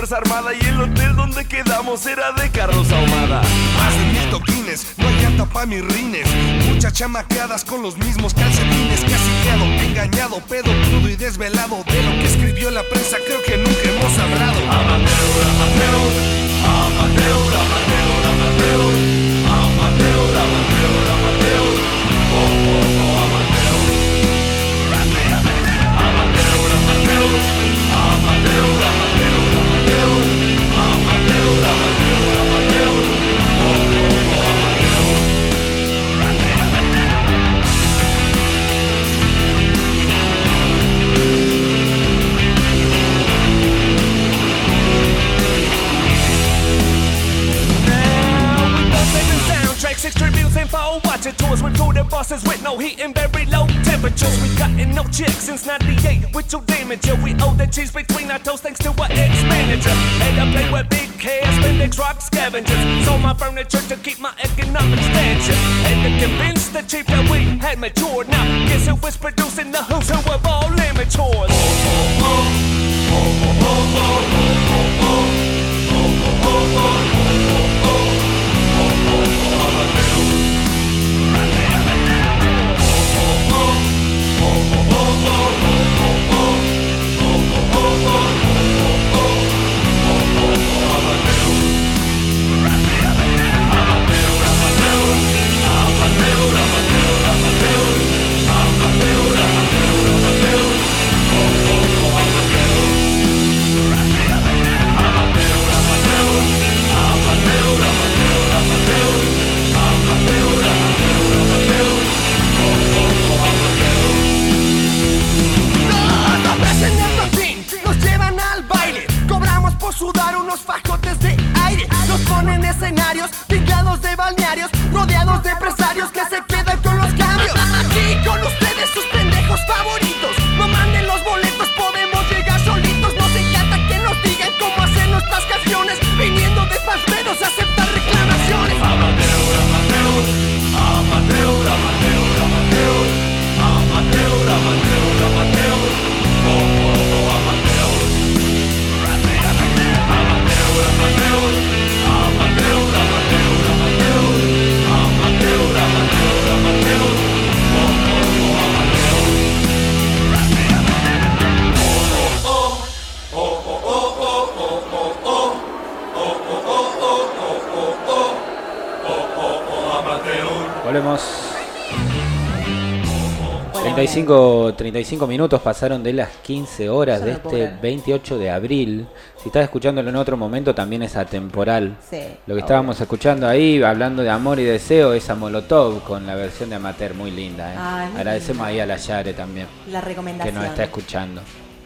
Fuerza Armada y el hotel donde quedamos era de Carlos Ahumada. Más de mil toquines, no hay llanta pa' mis rines. Muchas chamaqueadas con los mismos calcetines. Casi quedado, engañado, pedo crudo y desvelado. De lo que escribió la prensa creo que nunca hemos hablado. Amateur, amateur, amateur, amateur, amateur, amateur, amateur, amateur, oh, oh, oh, amateur. Amateur, amateur, amateur, amateur, amateur, amateur, Soundtracks, extreme views, info, watching tours with food and buses with no heat and very low temperatures. We gotten no chicks since 98 with your damage. Yeah, we owe the cheese between our toes thanks to our expenditure. And I play with big cash, Spandex rock scavengers. Sold my furniture to keep my economic stature. And to convince the chief that we had matured. Now, guess who was producing the who's who of all amateurs? Dos Volvemos. 35, 35 minutos pasaron de las 15 horas de este creer. 28 de abril. Si estás escuchándolo en otro momento, también es atemporal. Sí, Lo que obvio. estábamos escuchando ahí, hablando de amor y deseo, es a Molotov con la versión de Amateur, muy linda. ¿eh? Ay, Agradecemos linda. ahí a la Yare también, La que recomendación. nos está escuchando.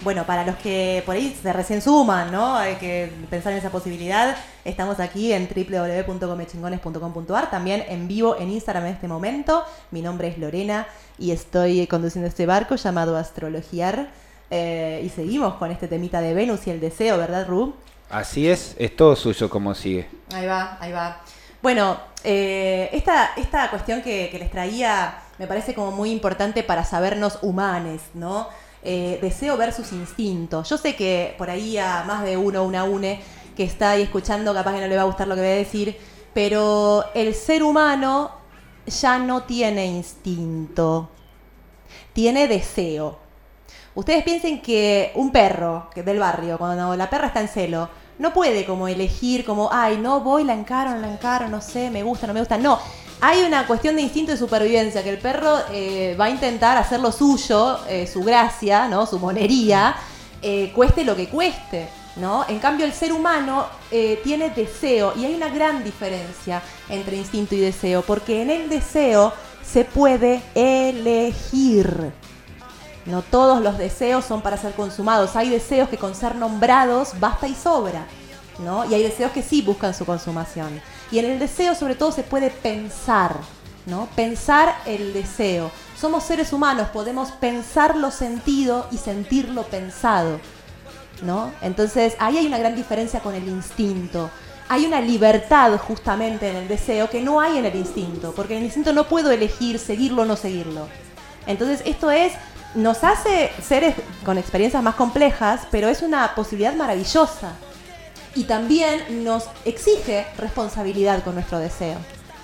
Bueno, para los que por ahí se recién suman, ¿no? Hay que pensar en esa posibilidad. Estamos aquí en www.comechingones.com.ar, también en vivo en Instagram en este momento. Mi nombre es Lorena y estoy conduciendo este barco llamado Astrologiar. Eh, y seguimos con este temita de Venus y el deseo, ¿verdad, Ru? Así es, es todo suyo como sigue. Ahí va, ahí va. Bueno, eh, esta, esta cuestión que, que les traía me parece como muy importante para sabernos humanes, ¿no? Eh, deseo versus instinto. Yo sé que por ahí a más de uno, una une, que está ahí escuchando, capaz que no le va a gustar lo que voy a decir, pero el ser humano ya no tiene instinto, tiene deseo. Ustedes piensen que un perro que del barrio, cuando la perra está en celo, no puede como elegir como, ay, no voy, la encaro, no la encaro, no sé, me gusta, no me gusta. No, hay una cuestión de instinto de supervivencia, que el perro eh, va a intentar hacer lo suyo, eh, su gracia, ¿no? Su monería, eh, cueste lo que cueste. ¿No? En cambio, el ser humano tiene deseo y hay una gran diferencia entre instinto y deseo, porque en el deseo se puede elegir. No todos los deseos son para ser consumados. Hay deseos que con ser nombrados basta y sobra. ¿no? Y hay deseos que sí buscan su consumación. Y en el deseo sobre todo se puede pensar. ¿no? Pensar el deseo. Somos seres humanos, podemos pensar lo sentido y sentir lo pensado. ¿no? Entonces ahí hay una gran diferencia con el instinto. Hay una libertad justamente en el deseo que no hay en el instinto, porque en el instinto no puedo elegir seguirlo o no seguirlo. Entonces esto es, nos hace seres con experiencias más complejas, pero es una posibilidad maravillosa. Y también nos exige responsabilidad con nuestro deseo.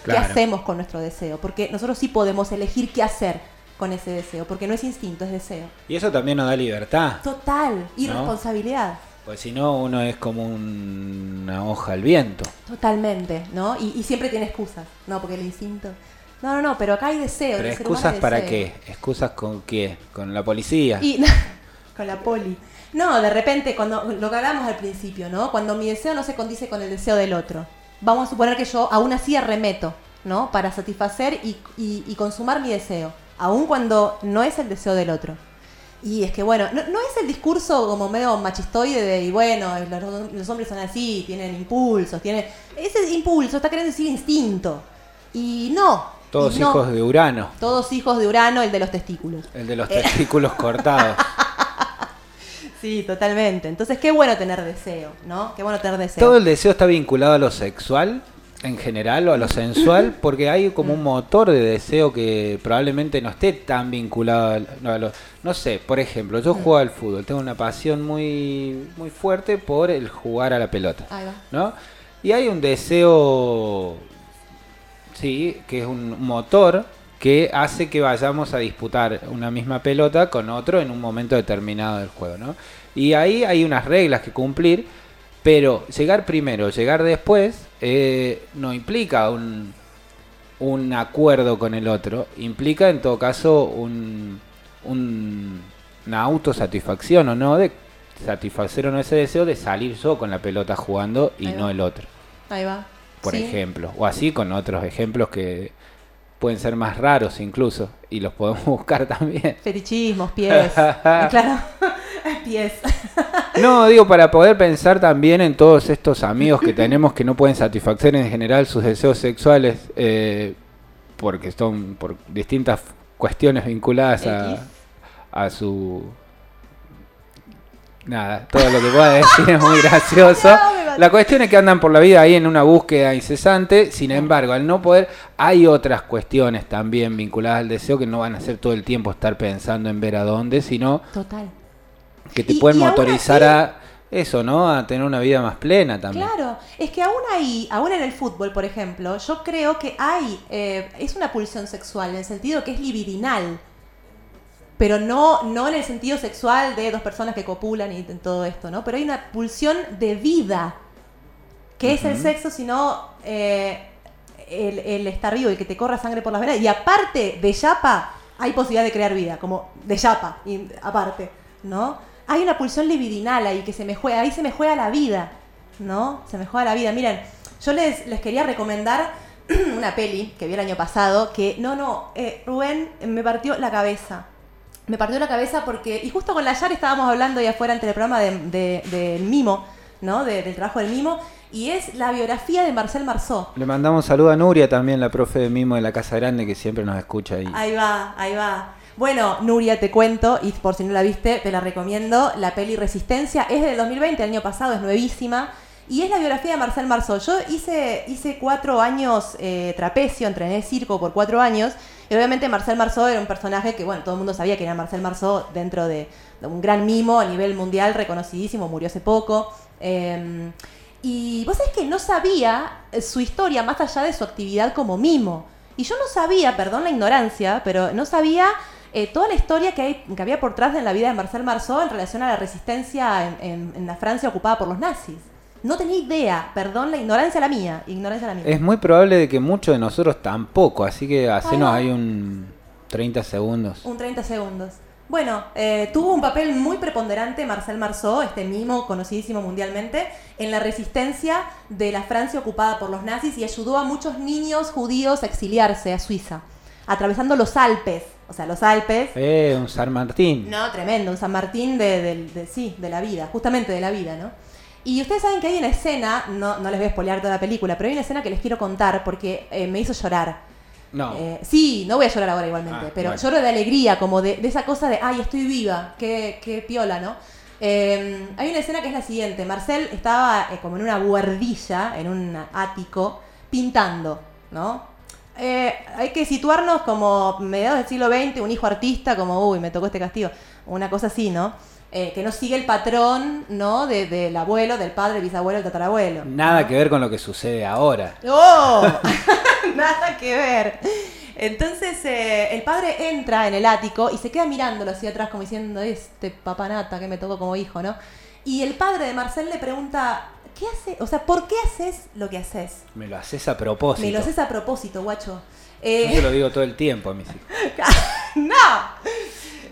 Claro. ¿Qué hacemos con nuestro deseo? Porque nosotros sí podemos elegir qué hacer con ese deseo, porque no es instinto, es deseo. Y eso también nos da libertad. Total, y ¿No? responsabilidad. Pues si no, uno es como un- una hoja al viento. Totalmente, ¿no? Y, y siempre tiene excusas, ¿no? Porque el instinto. No, no, no, pero acá hay deseo. Pero excusas para deseo. qué? ¿Excusas con qué? ¿Con la policía? Y con la poli. No, de repente, cuando lo que hablamos al principio, ¿no? Cuando mi deseo no se condice con el deseo del otro. Vamos a suponer que yo aún así arremeto, ¿no? Para satisfacer y, y- y consumar mi deseo. Aun cuando no es el deseo del otro. Y es que, bueno, no, no es el discurso como medio machistoide de, y bueno, los, los hombres son así, tienen impulsos, tienen... Ese impulso está queriendo decir instinto. Y no. Todos y no. hijos de Urano. Todos hijos de Urano, el de los testículos. El de los testículos cortados. Sí, totalmente. Entonces, qué bueno tener deseo, ¿no? Qué bueno tener deseo. Todo el deseo está vinculado a lo sexual en general o a lo sensual porque hay como un motor de deseo que probablemente no esté tan vinculado a lo- no sé por ejemplo yo juego al fútbol tengo una pasión muy muy fuerte por el jugar a la pelota. ¿no? Y hay un deseo, sí, que es un motor que hace que vayamos a disputar una misma pelota con otro en un momento determinado del juego, ¿no? Y ahí hay unas reglas que cumplir, pero llegar primero, llegar después, eh, no implica un, un acuerdo con el otro, implica en todo caso un, un- una autosatisfacción o no de satisfacer o no ese deseo de salir yo con la pelota jugando y Ahí no va. el otro, Ahí va. por Sí. ejemplo. O así con otros ejemplos que pueden ser más raros incluso y los podemos buscar también. Fetichismos, pies. claro. pies. No, digo, para poder pensar también en todos estos amigos que tenemos que no pueden satisfacer en general sus deseos sexuales eh, porque son por distintas cuestiones vinculadas a, a su... Nada, todo lo que pueda decir es muy gracioso. La cuestión es que andan por la vida ahí en una búsqueda incesante, sin embargo, al no poder, hay otras cuestiones también vinculadas al deseo que no van a ser todo el tiempo estar pensando en ver a dónde, sino Total. que te Y- pueden y motorizar a eso, ¿no? A tener una vida más plena también. Claro, es que aún ahí, aún en el fútbol, por ejemplo, yo creo que hay, eh, es una pulsión sexual en el sentido que es libidinal, pero no, no en el sentido sexual de dos personas que copulan y todo esto, ¿no? Pero hay una pulsión de vida, que es el sexo, sino eh, el, el estar vivo y que te corra sangre por las venas. Y aparte de Yapa, hay posibilidad de crear vida, como de Yapa, y aparte, ¿no? Hay una pulsión libidinal ahí que se me juega, ahí se me juega la vida, ¿no? Se me juega la vida. Miren, yo les, les quería recomendar una peli que vi el año pasado, que no, no, eh, Rubén me partió la cabeza. Me partió la cabeza porque, y justo con la Yar estábamos hablando ahí afuera ante el programa del de, del Mimo, ¿no? De- del trabajo del Mimo, y es la biografía de Marcel Marceau. Le mandamos saludo a Nuria también, la profe de Mimo de la Casa Grande, que siempre nos escucha ahí. Ahí va, ahí va. Bueno, Nuria, te cuento, y por si no la viste, te la recomiendo. La peli Resistencia es del 2020, el año pasado, es nuevísima. Y es la biografía de Marcel Marceau. Yo hice, hice cuatro años eh, trapecio, entrené circo por cuatro años. Obviamente Marcel Marceau era un personaje que, bueno, todo el mundo sabía que era Marcel Marceau dentro de, un gran mimo a nivel mundial, reconocidísimo, murió hace poco. Eh, y vos sabés que no sabía eh, su historia más allá de su actividad como mimo. Y yo no sabía, perdón la ignorancia, pero no sabía eh, toda la historia que, hay, que había por detrás de la vida de Marcel Marceau en relación a la resistencia en, en- en la Francia ocupada por los nazis. No tenía idea, perdón la ignorancia la mía, ignorancia la mía. Es muy probable de que muchos de nosotros tampoco, así que hacenos ahí un 30 segundos. Un 30 segundos. Bueno, eh, tuvo un papel muy preponderante Marcel Marceau, este mimo conocidísimo mundialmente, en la resistencia de la Francia ocupada por los nazis y ayudó a muchos niños judíos a exiliarse a Suiza, atravesando los Alpes. O sea, los Alpes. Eh, un San Martín. No, tremendo, un San Martín de, del- de- sí, de la vida, justamente de la vida, ¿no? Y ustedes saben que hay una escena, no, no les voy a spoilear toda la película, pero hay una escena que les quiero contar porque eh, me hizo llorar. No. Eh, sí, no voy a llorar ahora igualmente, Ah, pero bueno. lloro de alegría, como de, de esa cosa de, ay, estoy viva, qué, qué piola, ¿no? Eh, hay una escena que es la siguiente. Marcel estaba eh, como en una buhardilla, en un ático, pintando, ¿no? Eh, hay que situarnos como mediados del siglo XX, un hijo artista, como, uy, me tocó este castigo. Una cosa así, ¿no? Eh, que no sigue el patrón, ¿no? De- del abuelo, del padre, bisabuelo, el tatarabuelo. Nada que ver con lo que sucede ahora. ¡Oh! Nada que ver. Entonces eh, el padre entra en el ático y se queda mirándolo hacia atrás como diciendo, este papanata que me tocó como hijo, ¿no? Y el padre de Marcel le pregunta, ¿qué hace? O sea, ¿por qué haces lo que haces? Me lo haces a propósito. Me lo haces a propósito, guacho. Yo Eh, se lo digo todo el tiempo a mis hijos. ¡No!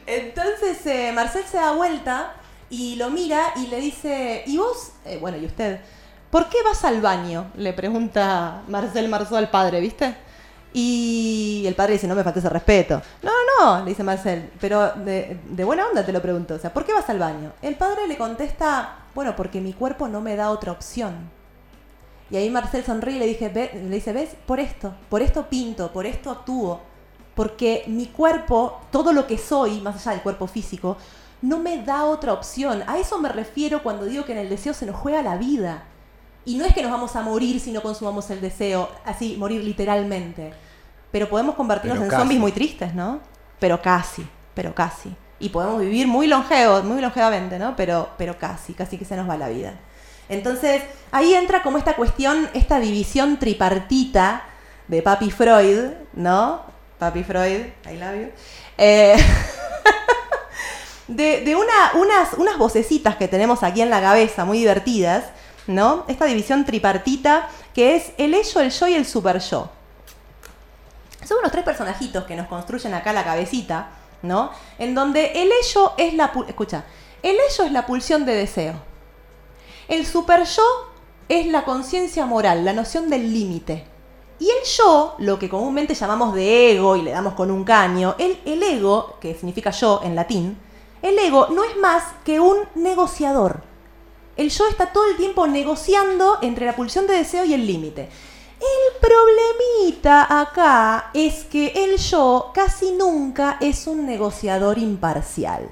Entonces eh, Marcel se da vuelta y lo mira y le dice, ¿y vos? Eh, bueno, ¿y usted? ¿Por qué vas al baño? Le pregunta Marcel Marceau al padre, ¿viste? Y el padre dice, no me faltes el respeto. No, no, no, le dice Marcel, pero de, de buena onda te lo pregunto. O sea, ¿por qué vas al baño? El padre le contesta, bueno, porque mi cuerpo no me da otra opción. Y ahí Marcel sonríe y le, dije, "Ve- le dice, ¿ves? Por esto, por esto pinto, por esto actúo. Porque mi cuerpo, todo lo que soy, más allá del cuerpo físico, no me da otra opción. A eso me refiero cuando digo que en el deseo se nos juega la vida. Y no es que nos vamos a morir si no consumamos el deseo, así, morir literalmente. Pero podemos convertirnos Pero en casi. zombies muy tristes, ¿no? Pero casi, pero casi. Y podemos vivir muy longevos, muy longevamente, ¿no? Pero, pero casi, casi que se nos va la vida. Entonces, ahí entra como esta cuestión, esta división tripartita de Papi Freud, ¿no? Papi Freud, I love you. Eh, de, una- unas, unas vocecitas que tenemos aquí en la cabeza, muy divertidas, ¿no? Esta división tripartita que es el ello, el yo y el super yo. Son unos tres personajitos que nos construyen acá la cabecita, ¿no? En donde el ello es la... Escucha, el es la pulsión de deseo. El super yo es la conciencia moral, la noción del límite. Y el yo, lo que comúnmente llamamos de ego y le damos con un caño, el, ego, que significa yo en latín, el ego no es más que un negociador. El yo está todo el tiempo negociando entre la pulsión de deseo y el límite. El problemita acá es que el yo casi nunca es un negociador imparcial.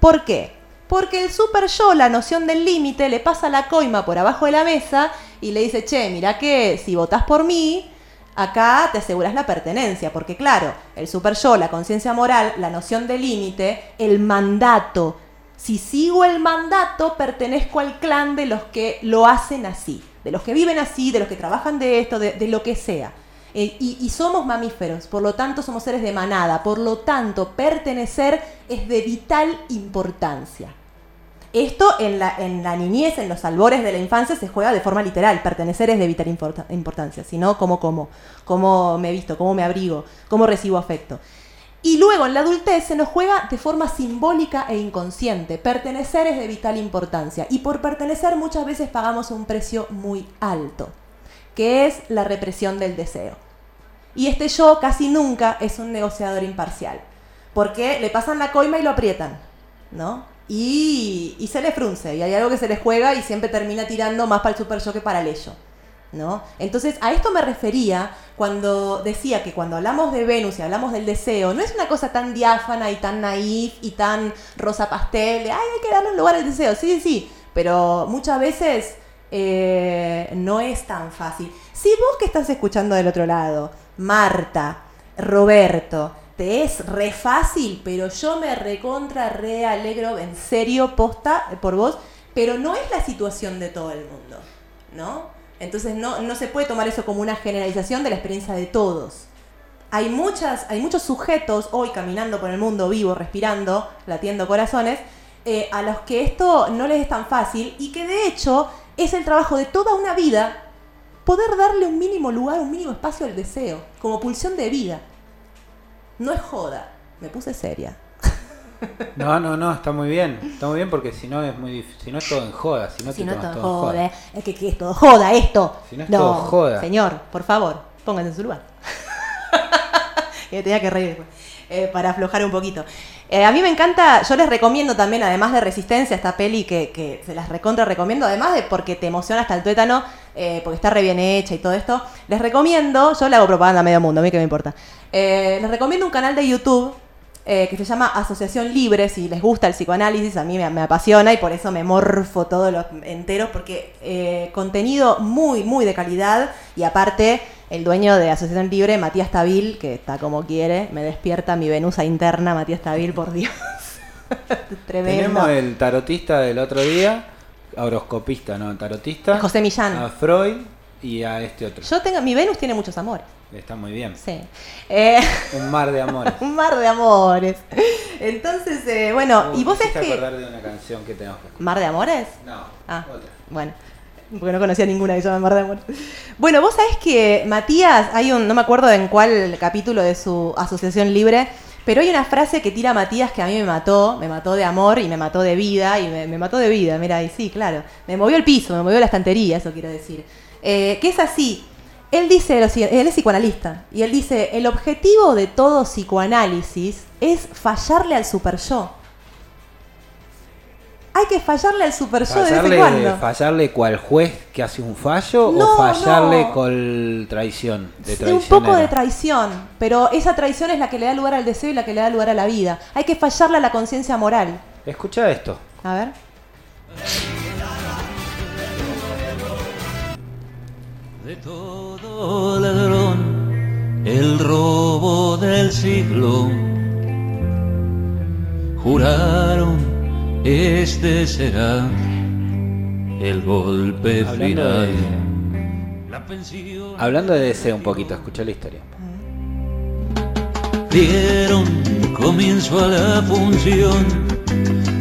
¿Por qué? Porque el super yo, la noción del límite, le pasa la coima por abajo de la mesa y le dice, che, mira que si votás por mí, acá te aseguras la pertenencia. Porque claro, el super yo, la conciencia moral, la noción de límite, el mandato. Si sigo el mandato, pertenezco al clan de los que lo hacen así, de los que viven así, de los que trabajan de esto, de, lo que sea. Eh, y somos mamíferos, por lo tanto somos seres de manada, por lo tanto pertenecer es de vital importancia. Esto en la, en la niñez, en los albores de la infancia, se juega de forma literal. Pertenecer es de vital importa- importancia, sino cómo como, cómo me visto, cómo me abrigo, cómo recibo afecto. Y luego en la adultez se nos juega de forma simbólica e inconsciente. Pertenecer es de vital importancia. Y por pertenecer muchas veces pagamos un precio muy alto, que es la represión del deseo. Y este yo casi nunca es un negociador imparcial, porque le pasan la coima y lo aprietan, ¿no? Y, se le frunce, y hay algo que se les juega y siempre termina tirando más para el super yo que para el ello. ¿No? Entonces, a esto me refería cuando decía que cuando hablamos de Venus y hablamos del deseo, no es una cosa tan diáfana y tan naif y tan rosa pastel, de, ay, hay que darle un lugar al deseo. Sí, sí, sí, pero muchas veces eh, no es tan fácil. Si vos que estás escuchando del otro lado, Marta, Roberto, es re fácil, pero yo me recontra, re alegro, en serio, posta por vos, pero no es la situación de todo el mundo, ¿no? Entonces no, no se puede tomar eso como una generalización de la experiencia de todos. Hay, muchas, hay muchos sujetos hoy caminando por el mundo vivo, respirando, latiendo corazones, eh, a los que esto no les es tan fácil y que de hecho es el trabajo de toda una vida poder darle un mínimo lugar, un mínimo espacio al deseo, como pulsión de vida. No es joda, me puse seria. No, no, no, está muy bien. Está muy bien porque si no es muy difícil. Si no es todo en joda, si no Si te no es tomas todo todo en joda, joda. es que, que es todo joda esto. Si no es no, todo joda. Señor, por favor, pónganse en su lugar. me tenía que reír eh, para aflojar un poquito. Eh, a mí me encanta, yo les recomiendo también, además de Resistencia, esta peli que, se las recontra recomiendo, además de porque te emociona hasta el tuétano, eh, porque está re bien hecha y todo esto, les recomiendo, yo le hago propaganda a medio mundo, a mí que me importa, Eh, les recomiendo un canal de YouTube que se llama Asociación Libre. Si les gusta el psicoanálisis, a mí me, apasiona y por eso me morfo todos los enteros, porque contenido muy, muy de calidad y aparte el dueño de Asociación Libre, Matías Tabil, que está como quiere, me despierta mi venusa interna, Matías Tabil, por Dios. Tremendo. Tenemos el tarotista del otro día, horoscopista, no, tarotista. José Millán. A Freud y a este otro. Yo tengo, mi Venus tiene muchos amores. Está muy bien. Sí. Eh, Un mar de amores. un mar de amores. Entonces, eh, bueno, Uy, y vos es que... acordar de una canción que tenemos que escuchar. ¿Mar de amores? No, Ah, otra. bueno. Porque no conocía ninguna que se llama Mar de Amores. Bueno, vos sabés que Matías, hay un, no me acuerdo en cuál capítulo de su asociación libre, pero hay una frase que tira Matías que a mí me mató, me mató de amor y me mató de vida, y me, me mató de vida, mira, y sí, claro. Me movió el piso, me movió la estantería, eso quiero decir. Eh, que es así. Él dice lo siguiente, él es psicoanalista, y él dice, el objetivo de todo psicoanálisis es fallarle al super yo. Hay que fallarle al super yo de vez en Fallarle, cuando. fallarle cual juez que hace un fallo No, o fallarle no. con traición. De Sí, un poco de traición, pero esa traición es la que le da lugar al deseo y la que le da lugar a la vida. Hay que fallarle a la conciencia moral. Escucha esto. A ver. De todo ladrón, el robo del siglo. Juraron, este será el golpe Hablando final. de, La pensión hablando de deseo un poquito, escucha la historia. dieron comienzo a la función.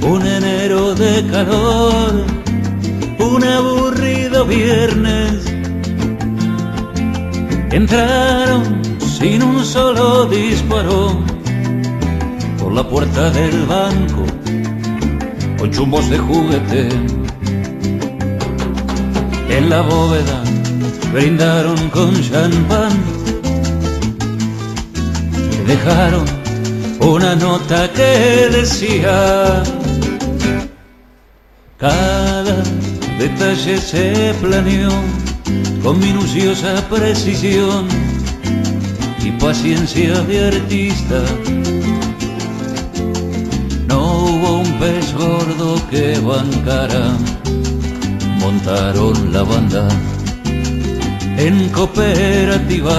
Un enero de calor, un aburrido viernes. Entraron sin un solo disparo por la puerta del banco con chumbos de juguete. En la bóveda brindaron con champán dejaron una nota que decía cada detalle se planeó con minuciosa precisión y paciencia de artista gordo que bancara montaron la banda en cooperativa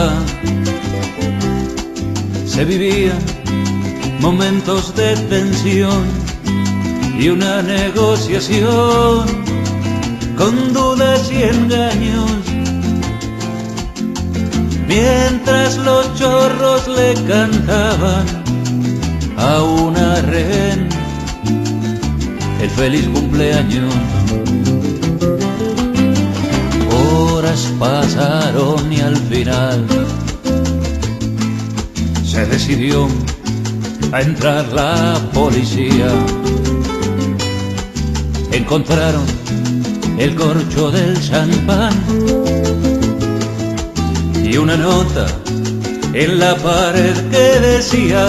se vivían momentos de tensión y una negociación con dudas y engaños. Mientras los chorros le cantaban a una feliz cumpleaños. Horas pasaron y al final se decidió a entrar la policía. Encontraron el corcho del champán y una nota en la pared que decía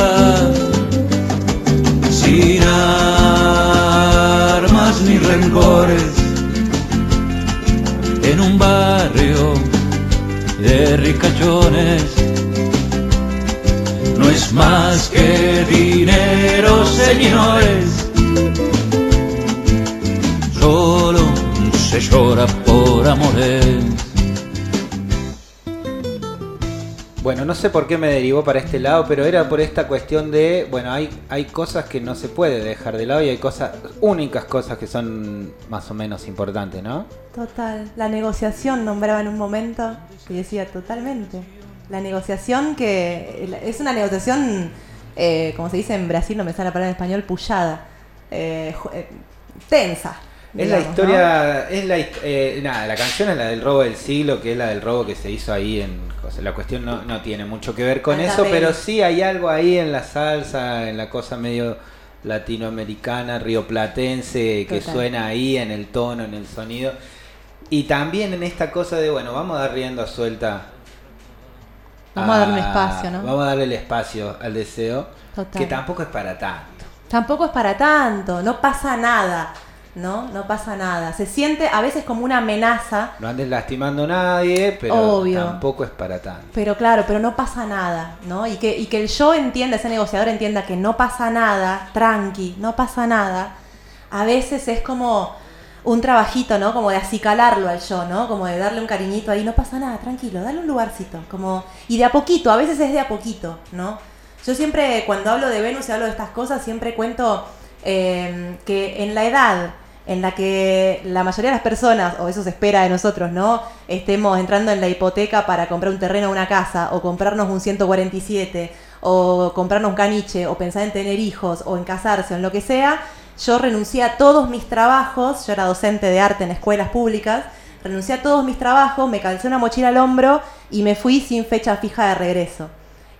sin ni rencores en un barrio de ricachones no es más que dinero, señores. Solo se llora por amores. Bueno, no sé por qué me derivó para este lado, pero era por esta cuestión de, bueno, hay, hay cosas que no se puede dejar de lado y hay cosas, únicas cosas que son más o menos importantes, ¿no? Total. La negociación nombraba en un momento y decía totalmente. La negociación que es una negociación, eh, como se dice en Brasil, no me sale la palabra en español, pullada. Eh, eh, tensa. Es la historia, es la, eh, nada, la canción es la del robo del siglo, que es la del robo que se hizo ahí en, o sea, la cuestión no, no tiene mucho que ver con eso, pero sí hay algo ahí en la salsa, en la cosa medio latinoamericana, rioplatense, que Total. suena ahí en el tono, en el sonido, y también en esta cosa de, bueno, vamos a dar rienda suelta. Vamos a darle espacio, ¿no? Vamos a darle el espacio al deseo, Total. que tampoco es para tanto. Tampoco es para tanto, no pasa nada. ¿No? No pasa nada. Se siente a veces como una amenaza, No andes lastimando a nadie, pero Obvio. tampoco es para tanto. pero claro, pero no pasa nada, ¿no? Y que, y que el yo entienda, ese negociador entienda que no pasa nada, tranqui, no pasa nada, a veces es como un trabajito, ¿no? Como de acicalarlo al yo, ¿no? Como de darle un cariñito ahí, no pasa nada, tranquilo, dale un lugarcito, como y de a poquito, a veces es de a poquito, ¿no? Yo siempre cuando hablo de Venus y hablo de estas cosas siempre cuento eh, que en la edad en la que la mayoría de las personas, o eso se espera de nosotros, ¿no? Estemos entrando en la hipoteca para comprar un terreno o una casa, o comprarnos un 147, o comprarnos un caniche, o pensar en tener hijos, o en casarse, o en lo que sea, yo renuncié a todos mis trabajos, yo era docente de arte en escuelas públicas, renuncié a todos mis trabajos, me calcé una mochila al hombro y me fui sin fecha fija de regreso.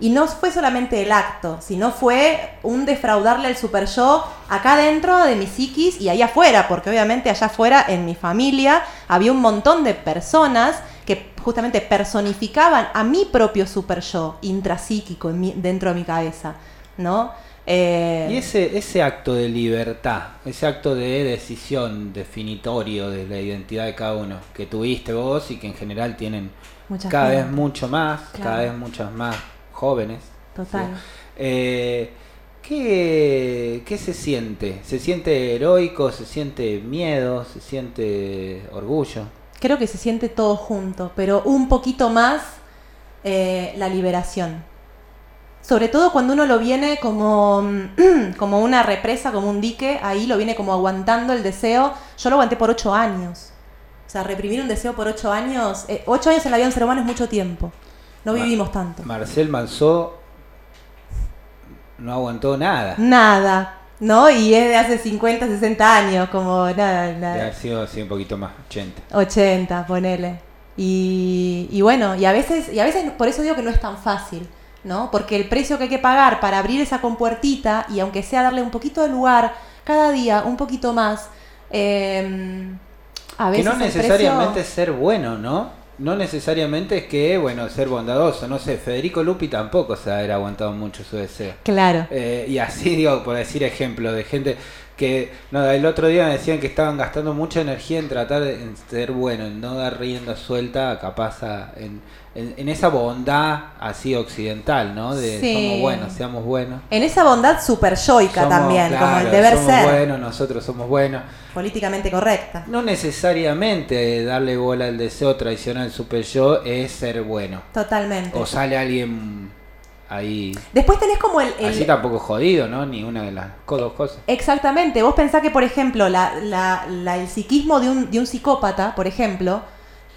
Y no fue solamente el acto, sino fue un defraudarle al super yo acá dentro de mi psiquis y allá afuera, porque obviamente allá afuera en mi familia había un montón de personas que justamente personificaban a mi propio super yo intrapsíquico en mi- dentro de mi cabeza, ¿no? Eh, Y ese, ese acto de libertad, ese acto de decisión definitorio de la identidad de cada uno que tuviste vos y que en general tienen cada vez mucho más, Claro. cada vez muchos más jóvenes. Total. ¿sí? Eh, ¿qué, qué se siente? ¿Se siente heroico? ¿Se siente miedo? ¿Se siente orgullo? creo que se siente todo junto, pero un poquito más eh, la liberación. Sobre todo cuando uno lo viene como, mm, como una represa, como un dique, ahí lo viene como aguantando el deseo. Yo lo aguanté por ocho años. O sea, reprimir un deseo por ocho años, eh, ocho años en la vida de un ser humano es mucho tiempo. No vivimos tanto. Marcel Manzó no aguantó nada. Nada, ¿no? Y es de hace 50, 60 años, como nada, nada. haber sido así un poquito más, 80. 80, ponele. Y, y bueno, y a veces, y a veces por eso digo que no es tan fácil, ¿no? Porque el precio que hay que pagar para abrir esa compuertita y aunque sea darle un poquito de lugar cada día, un poquito más, eh, a Que no precio- necesariamente es ser bueno, ¿no? No necesariamente es que, bueno, ser bondadoso. No sé, Federico Lupi tampoco se ha haber aguantado mucho su deseo. Claro. Eh, y así digo, por decir ejemplo, de gente que no, el otro día me decían que estaban gastando mucha energía en tratar de en ser bueno, en no dar rienda suelta, capaz a- en, en- en esa bondad así occidental, ¿no? De Sí. somos buenos, seamos buenos. En esa bondad super yoica también, como claro, el deber somos ser, buenos, nosotros somos buenos. políticamente correcta. No necesariamente darle bola al deseo tradicional super yo es ser bueno. Totalmente. O sale alguien ahí. Después tenés como el, el- Así tampoco jodido, ¿no? Ni una de las dos cosas. Exactamente, vos pensás que, por ejemplo, la, la- la- el psiquismo de un, de un psicópata, por ejemplo,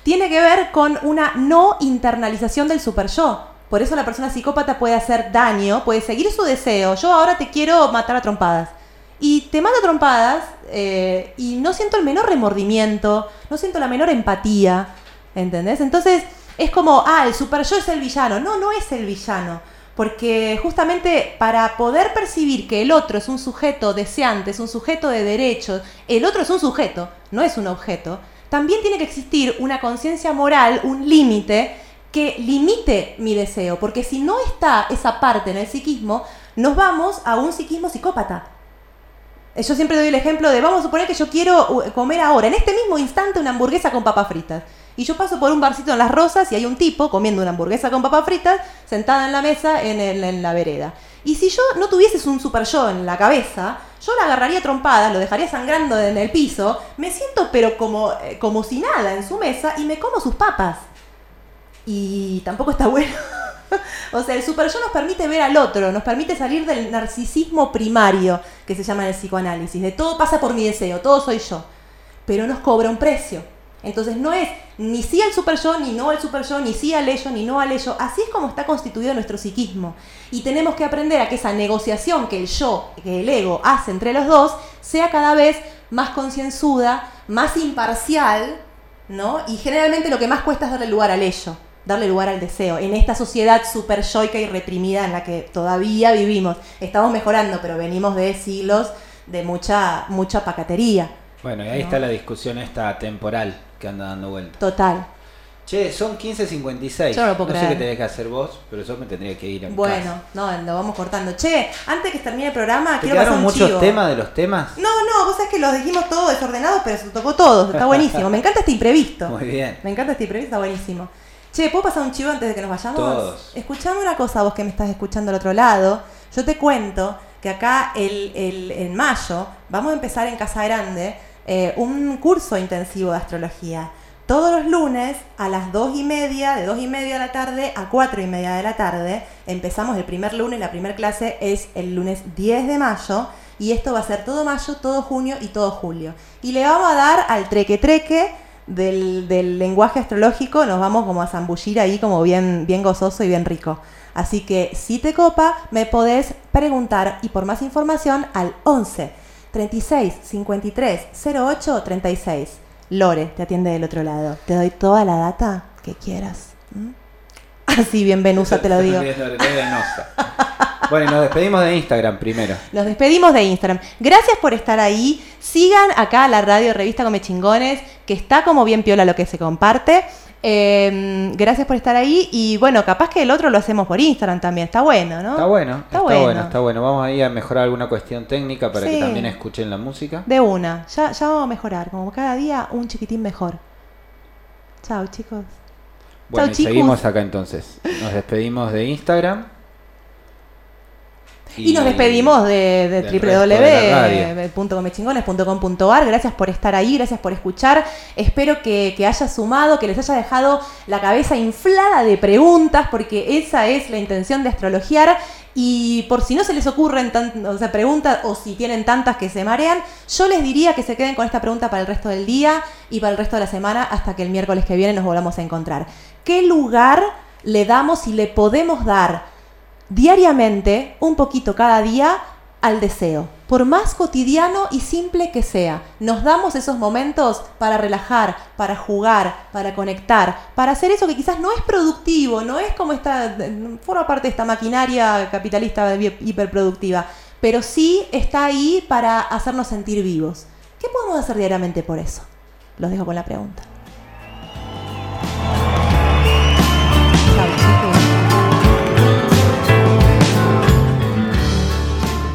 tiene que ver con una no internalización del super yo. Por eso la persona psicópata puede hacer daño, puede seguir su deseo. Yo ahora te quiero matar a trompadas. Y te mato a trompadas eh, y no siento el menor remordimiento, no siento la menor empatía, ¿entendés? Entonces es como, ah, el super yo es el villano. No, no es el villano. Porque justamente para poder percibir que el otro es un sujeto deseante, es un sujeto de derechos, el otro es un sujeto, no es un objeto, también tiene que existir una conciencia moral, un límite que limite mi deseo. Porque si no está esa parte en el psiquismo, nos vamos a un psiquismo psicópata. Eh, Yo siempre doy el ejemplo de, vamos a suponer que yo quiero uh, comer ahora, en este mismo instante, una hamburguesa con papas fritas. Y yo paso por un barcito en Las Rosas y hay un tipo comiendo una hamburguesa con papas fritas sentada en la mesa en, en la vereda. Y si yo no tuvieses un super yo en la cabeza, yo la agarraría trompada, lo dejaría sangrando en el piso, me siento pero como, eh, como si nada en su mesa y me como sus papas. Y tampoco está bueno. o sea, el super yo nos permite ver al otro, nos permite salir del narcisismo primario que se llama en el psicoanálisis, de todo pasa por mi deseo, todo soy yo, pero nos cobra un precio. Entonces no es ni sí al super yo, ni no al super yo, ni sí al ello, ni no al ello. Así es como está constituido nuestro psiquismo. Y tenemos que aprender a que esa negociación que el yo, que el ego hace entre los dos, sea cada vez más concienzuda, más imparcial, ¿no? Y generalmente lo que más cuesta es darle lugar al ello, darle lugar al deseo. En esta sociedad super yoica y reprimida en la que todavía vivimos. Estamos mejorando, pero venimos de siglos de mucha, mucha pacatería. Bueno, y ahí No. está la discusión esta temporal que anda dando vuelta. Total. Che, son 15.56. Yo no lo puedo sé qué tenés que hacer vos, pero yo me tendría que ir a mi Bueno, casa. no, lo vamos cortando. Che, antes que termine el programa, ¿Te quiero pasar un muchos chivo. temas de los temas? No, no, vos sabés que los dijimos todos desordenados, pero se tocó todo. Está buenísimo. Me encanta este imprevisto. Muy bien. Me encanta este imprevisto, está buenísimo. Che, ¿puedo pasar un chivo antes de que nos vayamos? Todos. Escuchame una cosa, vos que me estás escuchando al otro lado. Yo te cuento que acá el, el- en mayo vamos a empezar en Casa Grande eh, un curso intensivo de astrología. Todos los lunes a las 2 y media, de 2 y media de la tarde a 4 y media de la tarde, empezamos el primer lunes, la primera clase es el lunes 10 de mayo y esto va a ser todo mayo, todo junio y todo julio. Y le vamos a dar al treque treque del, del lenguaje astrológico, nos vamos como a zambullir ahí como bien, bien gozoso y bien rico. Así que si te copa, me podés preguntar y por más información al 11 36 53 08 36. Lore te atiende del otro lado. Te doy toda la data que quieras. ¿m? Así bien venusa te lo digo. Bueno, nos despedimos de Instagram primero. Nos despedimos de Instagram. Gracias por estar ahí. Sigan acá la radio Revista Come Chingones, que está como bien piola lo que se comparte. Eh, gracias por estar ahí. Y bueno, capaz que el otro lo hacemos por Instagram también. Está bueno, ¿no? Está bueno, está, bueno. bueno. está bueno. Vamos ahí a mejorar alguna cuestión técnica para Sí. que también escuchen la música. De una. Ya, ya vamos a mejorar. Como cada día, un chiquitín mejor. Chao, chicos. Bueno, Chau, chicos. seguimos acá entonces. Nos despedimos de Instagram. Y, nos despedimos de, de www.comechingones.com.ar. Gracias por estar ahí, gracias por escuchar. Espero que, que haya sumado, que les haya dejado la cabeza inflada de preguntas, porque esa es la intención de astrologiar. Y por si no se les ocurren o sea, preguntas o si tienen tantas que se marean, yo les diría que se queden con esta pregunta para el resto del día y para el resto de la semana hasta que el miércoles que viene nos volvamos a encontrar. ¿Qué lugar le damos y le podemos dar diariamente, un poquito cada día, al deseo. Por más cotidiano y simple que sea, nos damos esos momentos para relajar, para jugar, para conectar, para hacer eso que quizás no es productivo, no es como esta, forma parte de esta maquinaria capitalista hi- hiperproductiva, pero sí está ahí para hacernos sentir vivos. ¿Qué podemos hacer diariamente por eso? Los dejo con la pregunta.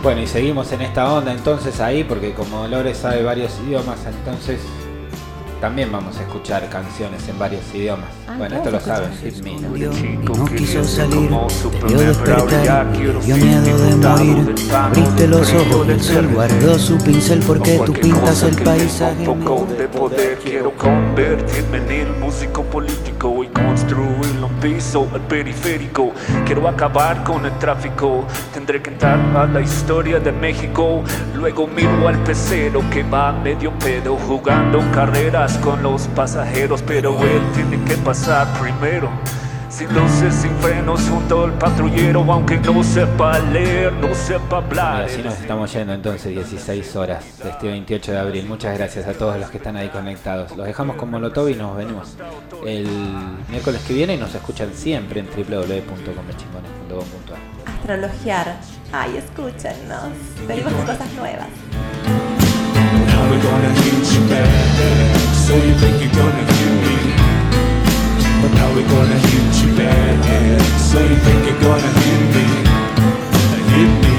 Bueno, y seguimos en esta onda entonces ahí, porque como Lore sabe varios idiomas, entonces también vamos a escuchar canciones en varios idiomas. Ah, bueno, esto lo saben. Hit Me, ¿no? Y quiso salir, te vio despertar, dio miedo de morir, abriste los ojos, el sol guardó su pincel porque tú pintas el paisaje. Un poco de poder quiero convertirme en el músico político y construir piso al periférico. Quiero acabar con el tráfico, tendré que entrar a la historia de México. Luego miro al pecero que va medio pedo jugando carreras con los pasajeros, pero él tiene que pasar primero. Sin luces, sin frenos, junto al patrullero, aunque no sepa leer, no sepa Y así nos estamos yendo entonces 16 horas de este 28 de abril. Muchas gracias a todos los que están ahí conectados. Los dejamos con Molotov y nos venimos el miércoles que viene y nos escuchan siempre en www.comechingones.com.ar. Astrologiar. Ay, escúchenos. Venimos con cosas nuevas. Now we're gonna hit you back. So you think you're gonna we're gonna hit you back. So you think you're gonna hit me? Hit me.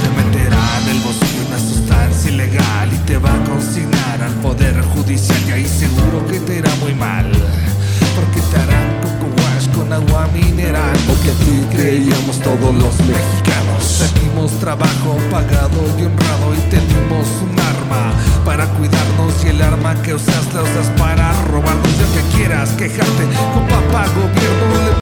Te meterá en el bolsillo una sustancia ilegal y te va a consignar al poder judicial y ahí seguro que te irá muy mal agua mineral. Porque a ti creíamos todos los mexicanos. Tenimos trabajo pagado y honrado Y tenemos un arma para cuidarnos Y el arma que usas la usas para robarnos. Ya que quieras quejarte con papá gobierno